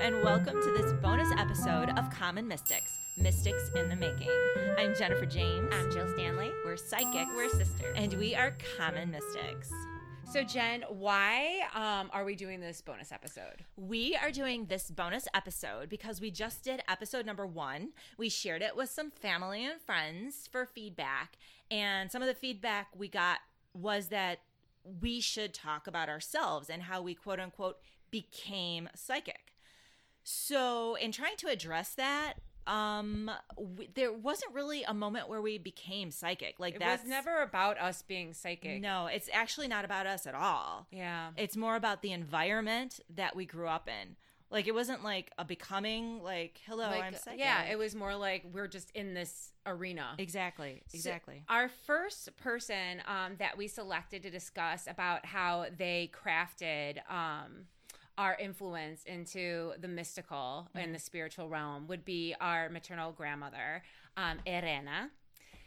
and welcome to this bonus episode of Common Mystics Mystics in the Making. I'm Jennifer James. I'm Jill Stanley. We're psychics. We're sisters. And we are Common Mystics. So, Jen, why um, are we doing this bonus episode? We are doing this bonus episode because we just did episode number one. We shared it with some family and friends for feedback. And some of the feedback we got was that we should talk about ourselves and how we quote unquote became psychic. So, in trying to address that, um, w- there wasn't really a moment where we became psychic. Like It that's was never about us being psychic. no, it's actually not about us at all. Yeah. It's more about the environment that we grew up in. Like it wasn't like a becoming like hello, Like, I'm psychic. yeah, it was more like we're just in this arena. exactly, So exactly. our first person um, that we selected to discuss about how they crafted um, our influence into the mystical and the spiritual realm would be our maternal grandmother, um, Irena.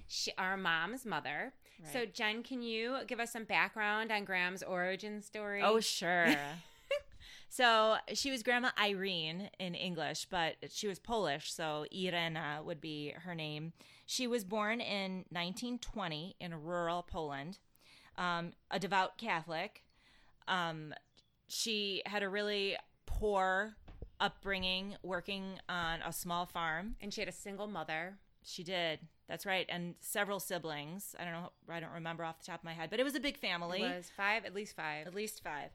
She, our mom's mother. So, Jen, can you give us some background on Graham's origin story? Oh, sure. so she was Grandma Irene in English, but she was Polish, so Irena would be her name. She was born in 1920 in rural Poland, um, a devout Catholic. Um, she had a really poor upbringing, working on a small farm. and she had a single mother. She did. That's right, and several siblings. I don't know. I don't remember off the top of my head, but it was a big family It was five, at least five. at least five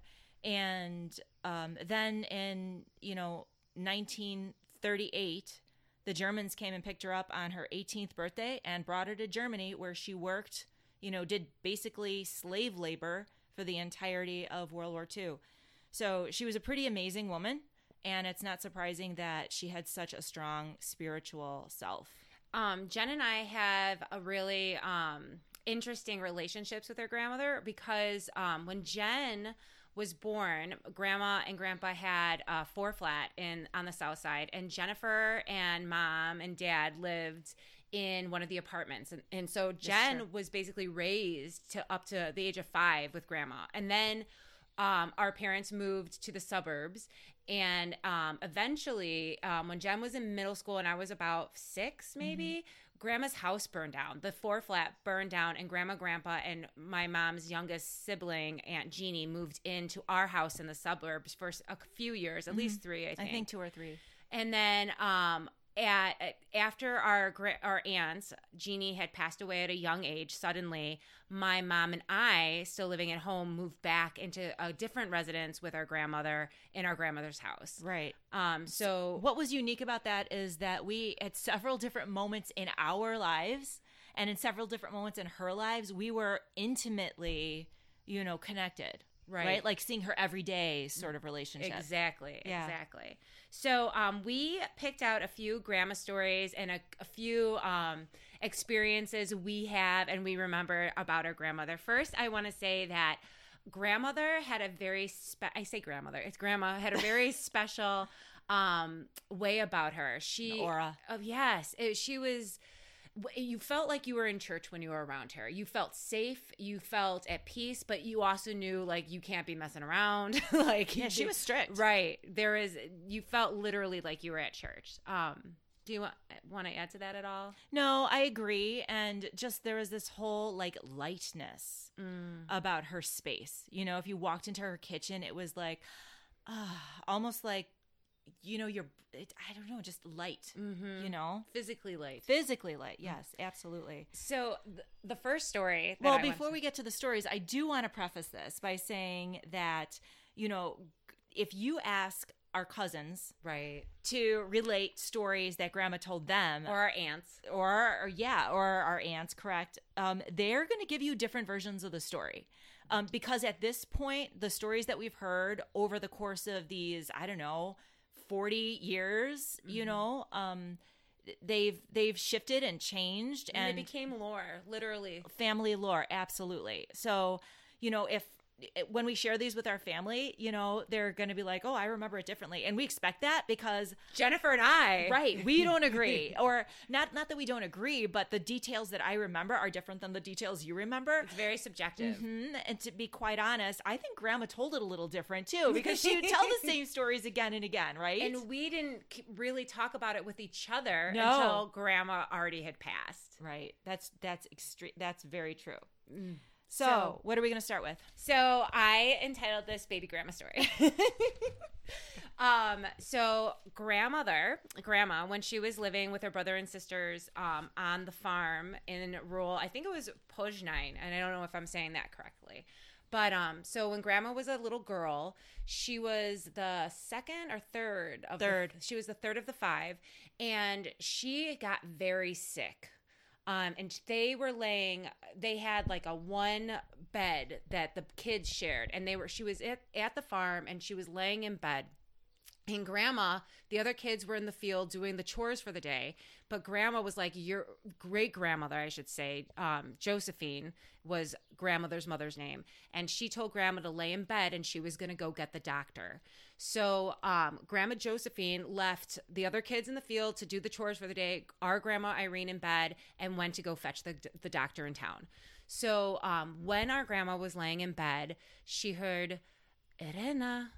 and um, then in you know 1938 the germans came and picked her up on her 18th birthday and brought her to germany where she worked you know did basically slave labor for the entirety of world war ii so she was a pretty amazing woman and it's not surprising that she had such a strong spiritual self. Um, Jen and I have a really um, interesting relationships with her grandmother because um, when Jen was born, Grandma and Grandpa had a four flat in on the south side, and Jennifer and Mom and Dad lived in one of the apartments, and, and so Jen was basically raised to up to the age of five with Grandma, and then. Um, our parents moved to the suburbs. And um, eventually um, when jen was in middle school and i was about six maybe grandma's house burned down. The four flat burned down and grandma grandpa and my mom's youngest sibling aunt jeannie moved into our house in the suburbs for a few years at least three i i think, think. two or three. And then um at, at- after our our aunts jeannie had passed away at a young age suddenly my mom and i still living at home moved back into a different residence with our grandmother in our grandmother's house. Right. Um so what was unique about that is that we at several different moments in our lives and in several different moments in her lives we were intimately you know connected Right. like seeing her every day sort of relationship Exactly. Yeah. Exactly. So um, we picked out a few grandma stories and a, a few um, experiences we have and we remember about our grandmother. First, I want to say that grandmother had a very spe- I say grandmother. It's grandma had a very special um, way about her. She The aura. Oh yes, It- she was. You felt like you were in church when you were around her. You felt safe. You felt at peace, but you also knew like you can't be messing around. like yeah she was strict right. There is. You felt literally like you were at church. Um, do you want want to add to that at all? no i agree and just there was this whole like lightness Mm. about her space you know if you walked into her kitchen it was like uh, almost like you know you're it, i don't know just light Mm-hmm. you know Physically light. physically light yes absolutely So th- the first story. that Well, I want before to- we get to the stories, I do want to preface this by saying that, you know, if you ask our cousins right to relate stories that grandma told them, or our aunts. or, or yeah, or our aunts, correct, um, they're going to give you different versions of the story. Um, because at this point, the stories that we've heard over the course of these, I don't know, 40 years, you Mm-hmm. know, um, they've they've shifted and changed And, and they became lore, literally. family lore absolutely so you know if it- when we share these with our family, you know, they're going to be like, "Oh, I remember it differently," and we expect that because Jennifer and I. right we don't agree or not not that we don't agree but the details that i remember are different than the details you remember It's very subjective. Mhm. and to be quite honest i think grandma told it a little different too because she would tell the same stories again and again right And we didn't really talk about it with each other No. until grandma already had passed. right that's that's extreme that's very true Mm. So- what are we going to start with So I entitled this baby grandma story. um, so grandmother, grandma, when she was living with her brother and sisters um, on the farm in rural, I think it was Poznań, and I don't know if I'm saying that correctly. But um, so when grandma was a little girl, she was the second or third of the- Third. she was the third of the five, and she got very sick. Um, and they were laying. They had like a one bed that the kids shared, and they were. She was at at the farm, and she was laying in bed. And grandma, the other kids were in the field doing the chores for the day, but grandma was like your great grandmother, I should say. Um, Josephine was grandmother's mother's name, and she told grandma to lay in bed, and she was going to go get the doctor. So, um, grandma Josephine left the other kids in the field to do the chores for the day. Our grandma Irene in bed, and went to go fetch the the doctor in town. So, um, when our grandma was laying in bed, she heard Irena,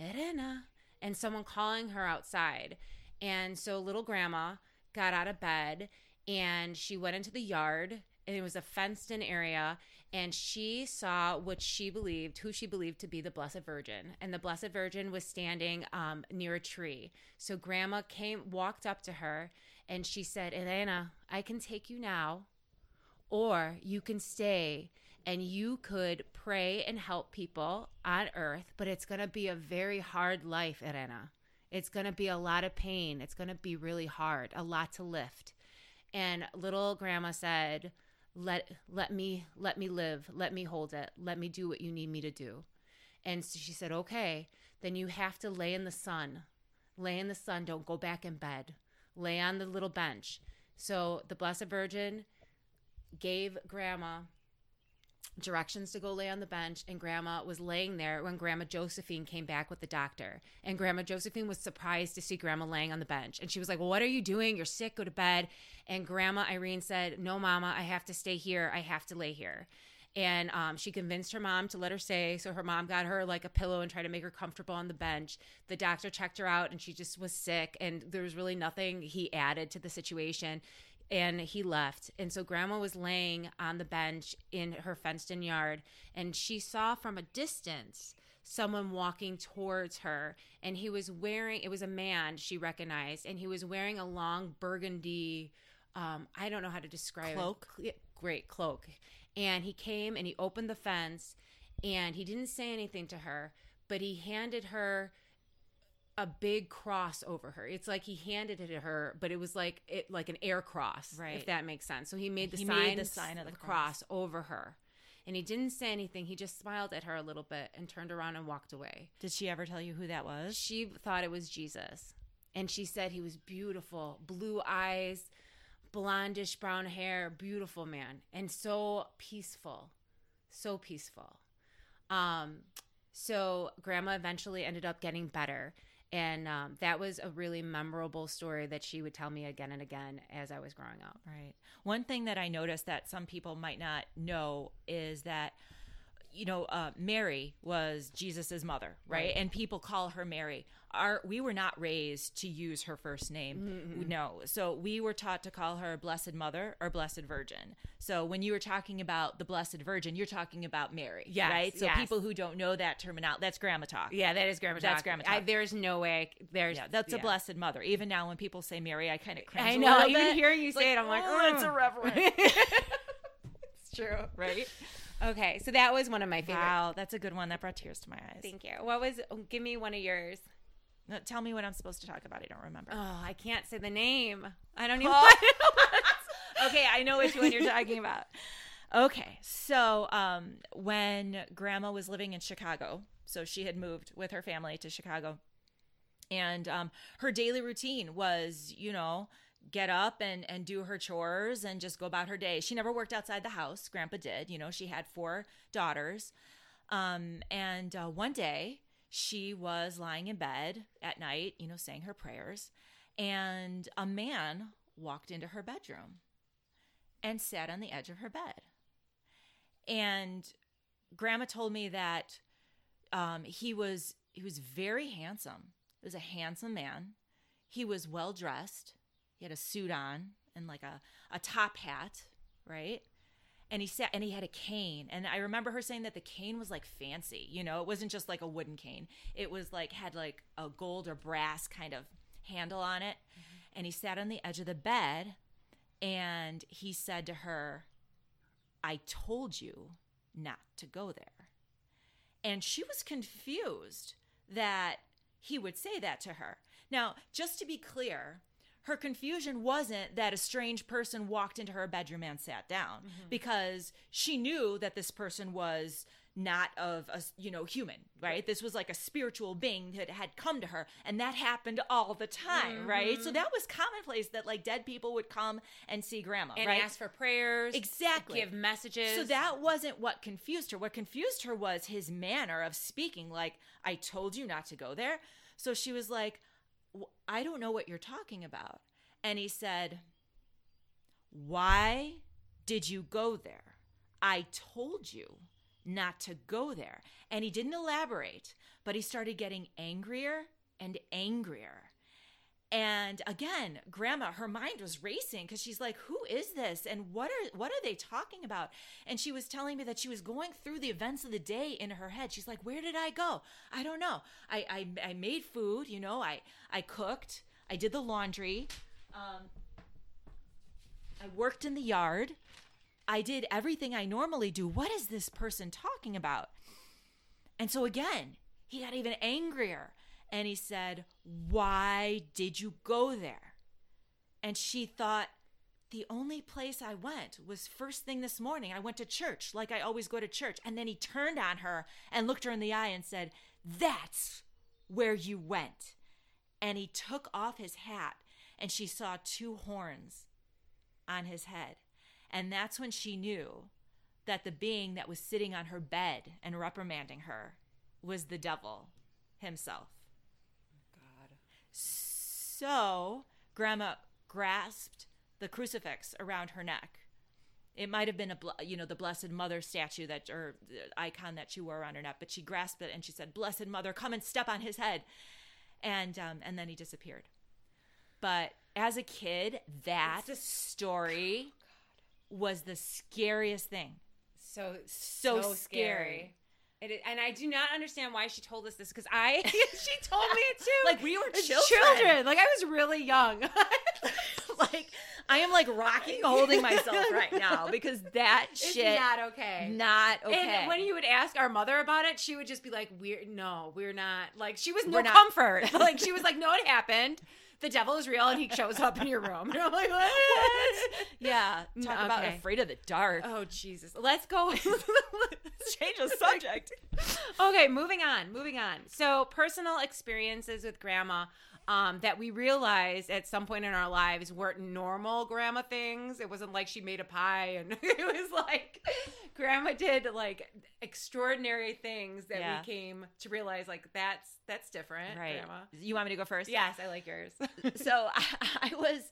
Irena, and someone calling her outside. And so little grandma got out of bed and she went into the yard and it was a fenced in area and she saw what she believed who she believed to be the blessed virgin and the blessed virgin was standing um, near a tree so grandma came walked up to her and she said elena i can take you now or you can stay and you could pray and help people on earth, but it's going to be a very hard life, Irena. It's going to be a lot of pain. It's going to be really hard, a lot to lift. And little grandma said, "Let let me let me live. Let me hold it. Let me do what you need me to do." And so she said, "Okay, then you have to lay in the sun. Lay in the sun. Don't go back in bed. Lay on the little bench." So the Blessed Virgin gave grandma directions to go lay on the bench and grandma was laying there when grandma josephine came back with the doctor. And grandma josephine was surprised to see grandma laying on the bench. And she was like well what are you doing? You're sick. Go to bed. And grandma irene said no mama i have to stay here. I have to lay here. And um, she convinced her mom to let her stay. So her mom got her like a pillow and tried to make her comfortable on the bench. The doctor checked her out and she just was sick. And there was really nothing he added to the situation and he left. And so grandma was laying on the bench in her fenced in yard and she saw from a distance someone walking towards her and he was wearing it was a man she recognized and he was wearing a long burgundy um I don't know how to describe Cloak? it. Great cloak. And he came and he opened the fence and he didn't say anything to her, but he handed her a big cross over her. It's like he handed it to her, but it was like it like an air cross, Right. If that makes sense. So he made the He sign, made the sign of the cross over her, and he didn't say anything. He just smiled at her a little bit and turned around and walked away. did she ever tell you who that was She thought it was Jesus, and she said he was beautiful, blue eyes, blondish brown hair, beautiful man, and so peaceful, so peaceful. Um, so grandma eventually ended up getting better. And um, that was a really memorable story that she would tell me again and again as I was growing up. Right. One thing that I noticed that some people might not know is that, you know, uh, Mary was Jesus's mother, right? Right. And people call her Mary. Our we were not raised to use her first name. No. So we were taught to call her Blessed Mother or Blessed Virgin. So when you were talking about the Blessed Virgin, you're talking about Mary, Yes, right? So yes. people who don't know that terminology, that's grandma talk. Yeah, that is grandma That's talk. That's grandma there's no way. There's Yeah, that's a blessed mother. Even now, when people say Mary, I kind of cringe. I know. Even bit. hearing you It's say it, I'm like, oh, it's "Mm." irreverent. It's true, right? Okay, so that was one of my favorite. Wow, that's a good one. That brought tears to my eyes. Thank you. What was? oh, Give me one of yours. No, tell me what I'm supposed to talk about. I don't remember. Oh, I can't say the name. I don't even. Okay, I know which one you're talking about. Okay, so um, when Grandma was living in Chicago, so she had moved with her family to Chicago, and um, her daily routine was, you know, get up and and do her chores and just go about her day. She never worked outside the house. Grandpa did. You know, she had four daughters. Um, and uh, one day she was lying in bed at night, you know, saying her prayers, and a man walked into her bedroom and sat on the edge of her bed. And grandma told me that um, he was he was very handsome. He was a handsome man. He was well dressed. He had a suit on and like a, a top hat, right? And he sat and he had a cane. And I remember her saying that the cane was like fancy, you know, it wasn't just like a wooden cane. It was like had like a gold or brass kind of handle on it. Mm-hmm. And he sat on the edge of the bed and he said to her, I told you not to go there. And she was confused that he would say that to her. Now, just to be clear, her confusion wasn't that a strange person walked into her bedroom and sat down mm-hmm. because she knew that this person was not of a you know human right this was like a spiritual being that had come to her and that happened all the time mm-hmm. right so that was commonplace that like dead people would come and see grandma And right ask for prayers. Exactly. Give messages. so that wasn't what confused her. What confused her was his manner of speaking, like, I told you not to go there. So she was like, "W- I don't know what you're talking about. And he said, Why did you go there? I told you not to go there. And he didn't elaborate, but he started getting angrier and angrier. And again, grandma, her mind was racing because she's like, "Who is this? And what are what are they talking about?" And she was telling me that she was going through the events of the day in her head. She's like, "Where did I go? I don't know. I I, I made food. You know, I I cooked. I did the laundry. Um, I worked in the yard. I did everything I normally do. What is this person talking about?" And so again, he got even angrier and he said, Why did you go there? And she thought, The only place I went was first thing this morning. I went to church like I always go to church. And then he turned on her and looked her in the eye and said, That's where you went. And he took off his hat and she saw two horns on his head. And that's when she knew that the being that was sitting on her bed and reprimanding her was the devil himself. So grandma grasped the crucifix around her neck. It might have been a you know the Blessed Mother statue that or the icon that she wore around her neck, but she grasped it and she said, "Blessed Mother, come and step on his head," and um, and then he disappeared. But as a kid, that story was the scariest thing. So So so, scary. scary. It and I do not understand why she told us this because I she told me it too. Like we were As children. Like I was really young. like I am like rocking, holding myself right now because that It's shit not okay. not okay. And when you would ask our mother about it, she would just be like, "We're no, we're not." Like she was no comfort. like she was like, "No, it happened. The devil is real, and he shows up in your room." And I'm like, "What?" yeah, talk mm, about afraid of the dark. Oh Jesus! Let's go. Change the subject. okay, moving on. Moving on. So personal experiences with grandma. Um, that we realized at some point in our lives weren't normal grandma things. It wasn't like she made a pie, and it was like grandma did like extraordinary things that Yeah. we came to realize like that's that's different, Right. grandma. You want me to go first? Yes, I like yours. so I, I was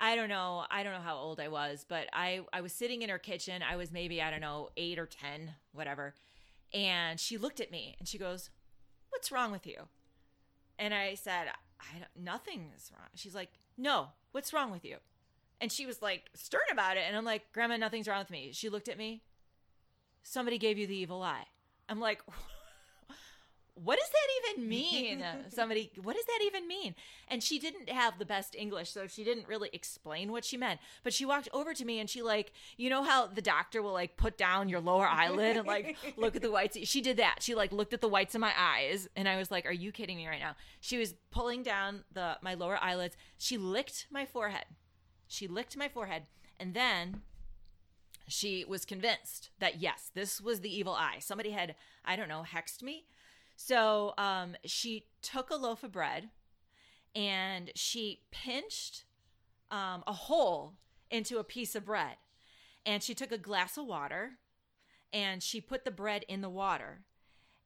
i don't know i don't know how old i was but i i was sitting in her kitchen i was maybe i don't know eight or ten whatever and she looked at me and she goes what's wrong with you and i said i don't nothing is wrong. She's like no what's wrong with you? And she was like stern about it. And i'm like grandma nothing's wrong with me. She looked at me. Somebody gave you the evil eye. I'm like what does that even mean? Somebody, what does that even mean? And she didn't have the best English, so she didn't really explain what she meant. But she walked over to me and she like, you know how the doctor will like put down your lower eyelid and like look at the whites. She did that. She like looked at the whites of my eyes, and I was like, "Are you kidding me right now?" She was pulling down the my lower eyelids. She licked my forehead. She licked my forehead, and then she was convinced that yes, this was the evil eye. Somebody had, I don't know, hexed me. So um, she took a loaf of bread and she pinched um, a hole into a piece of bread. And she took a glass of water and she put the bread in the water.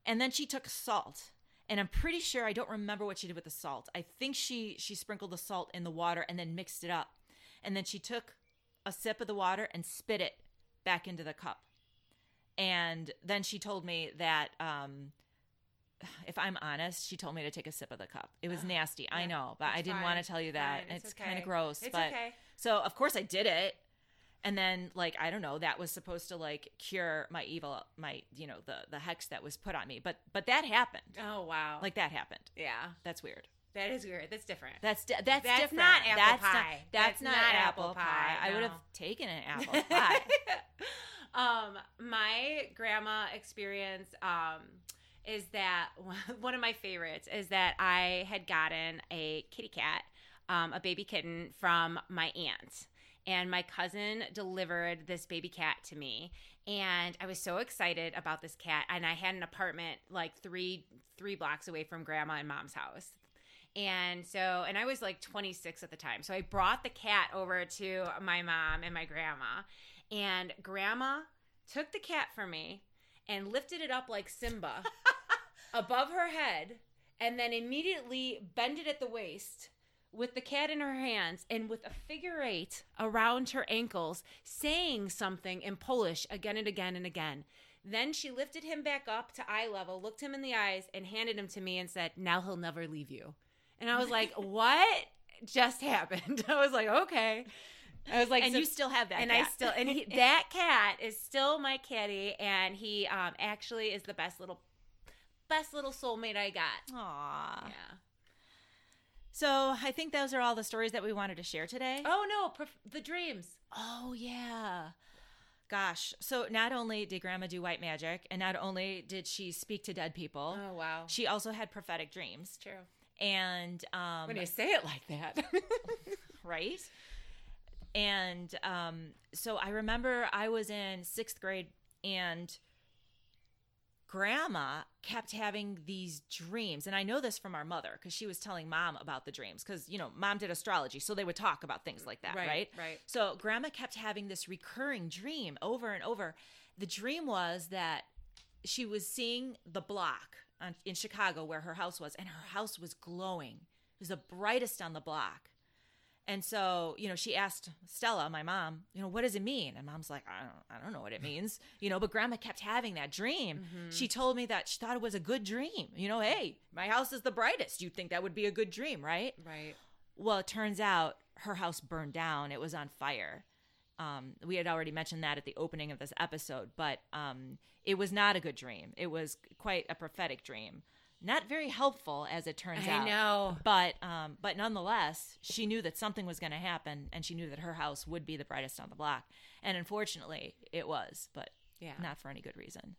And then she took salt. And I'm pretty sure I don't remember what she did with the salt. I think she she sprinkled the salt in the water and then mixed it up. And then she took a sip of the water and spit it back into the cup. And then she told me that um, if I'm honest, she told me to take a sip of the cup. It was nasty, I know, but I didn't fine. want to tell you that. Fine, it's It's, kind of gross, It's but okay. so of course I did it. And then like I don't know, that was supposed to like cure my evil my you know the the hex that was put on me. But but that happened. Oh wow. Like that happened. yeah, That's weird. that is weird. That's different. That's di- that's That's different. not apple that's pie. Not, that's, That's not, not apple pie, I would have taken an apple pie. um, my grandma experience um is that one of my favorites is that I had gotten a kitty cat, um, a baby kitten from my aunt. And my cousin delivered this baby cat to me, and I was so excited about this cat. And I had an apartment like three three blocks away from grandma and mom's house. And so, and I was like 26 at the time. So I brought the cat over to my mom and my grandma. And grandma took the cat from me and lifted it up like Simba above her head and then immediately bended at the waist with the cat in her hands and with a figure eight around her ankles, saying something in Polish again and again and again. Then she lifted him back up to eye level, looked him in the eyes, and handed him to me and said, Now he'll never leave you. And I was like, What just happened? I was like, Okay. I was like, and so- you still have that and cat. I still and he, that cat is still my kitty, and he um actually is the best little best little soulmate I got. Aw. Yeah. So I think those are all the stories that we wanted to share today. Oh no, the dreams. Oh yeah. Gosh. So not only did grandma do white magic and not only did she speak to dead people, Oh wow, she also had prophetic dreams. true. And um When you say it like that, right? And um so I remember I was in 6th grade and grandma kept having these dreams and i know this from our mother because she was telling mom about the dreams because you know mom did astrology so they would talk about things like that right, Right, right. so grandma kept having this recurring dream over and over. The dream was that she was seeing the block on, in chicago where her house was and her house was glowing. It was the brightest on the block and so, you know, she asked Stella, my mom, you know, what does it mean? And mom's like, I don't, I don't know what it means, you know. But grandma kept having that dream. She told me that she thought it was a good dream. You know, hey, my house is the brightest. You'd think that would be a good dream, right? right. Well, it turns out her house burned down. It was on fire. Um, we had already mentioned that at the opening of this episode, but um, it was not a good dream. It was quite a prophetic dream. Not very helpful, as it turns I out I know. but um, but nonetheless, she knew that something was going to happen, and she knew that her house would be the brightest on the block. And unfortunately, it was, but Yeah. not for any good reason.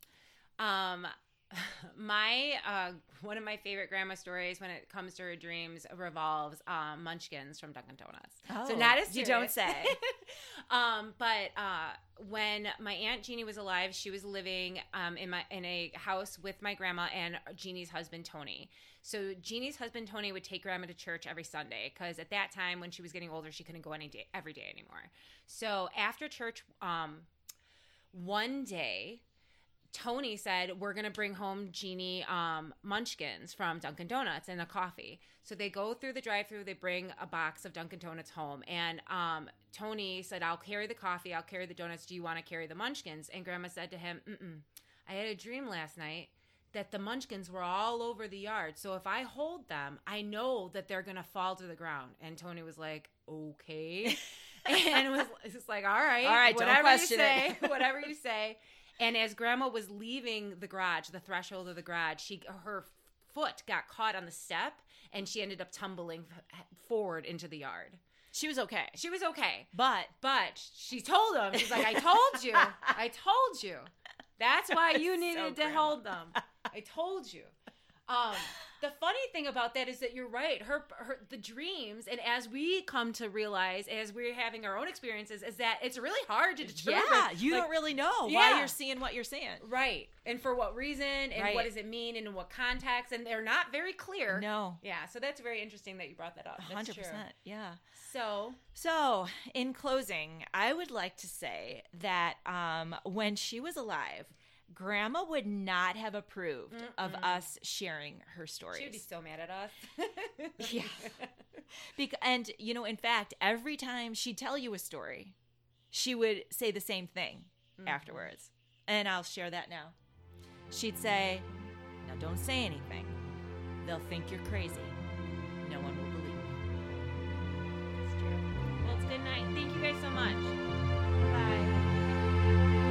Um, my uh, one of my favorite grandma stories when it comes to her dreams revolves um, Munchkins from Dunkin' Donuts. so Oh, not as you don't say. um, but uh, when my aunt Jeannie was alive, she was living um, in my in a house with my grandma and Jeannie's husband Tony. So Jeannie's husband Tony would take grandma to church every Sunday because at that time when she was getting older, she couldn't go any day every day anymore. So after church, um, one day Tony said, We're going to bring home Jeannie um, munchkins from Dunkin' Donuts and a coffee. So they go through the drive through, they bring a box of Dunkin' Donuts home. And um, Tony said, I'll carry the coffee, I'll carry the donuts. Do you want to carry the munchkins? And Grandma said to him, Mm-mm. I had a dream last night that the munchkins were all over the yard. So if I hold them, I know that they're going to fall to the ground. And Tony was like, Okay. and it was it's like, All right, All right, don't whatever question you say, whatever you say. And as grandma was leaving the garage, the threshold of the garage, she her foot got caught on the step and she ended up tumbling forward into the yard. She was okay, She was okay, but but she told them. she's like, I told you. I told you. That's why you So needed to grandma. hold them. I told you. Um, the funny thing about that is that you're right. Her, her, the dreams, and as we come to realize, as we're having our own experiences, is that it's really hard to determine. yeah, you like, don't really know why you're seeing what you're seeing. Right. And for what reason and Right. what does it mean and in what context and they're not very clear. No, Yeah, so that's very interesting that you brought that up. That's hundred true. percent. Yeah. So, So, in closing, I would like to say that um, when she was alive, Grandma would not have approved Mm-mm. of us sharing her stories. She'd be so mad at us. yeah. And, you know, in fact, every time she'd tell you a story, she would say the same thing mm-hmm. afterwards. And I'll share that now. She'd say, Now don't say anything. They'll think you're crazy. No one will believe you. That's true. Well, it's good night. Thank you guys so much. Bye.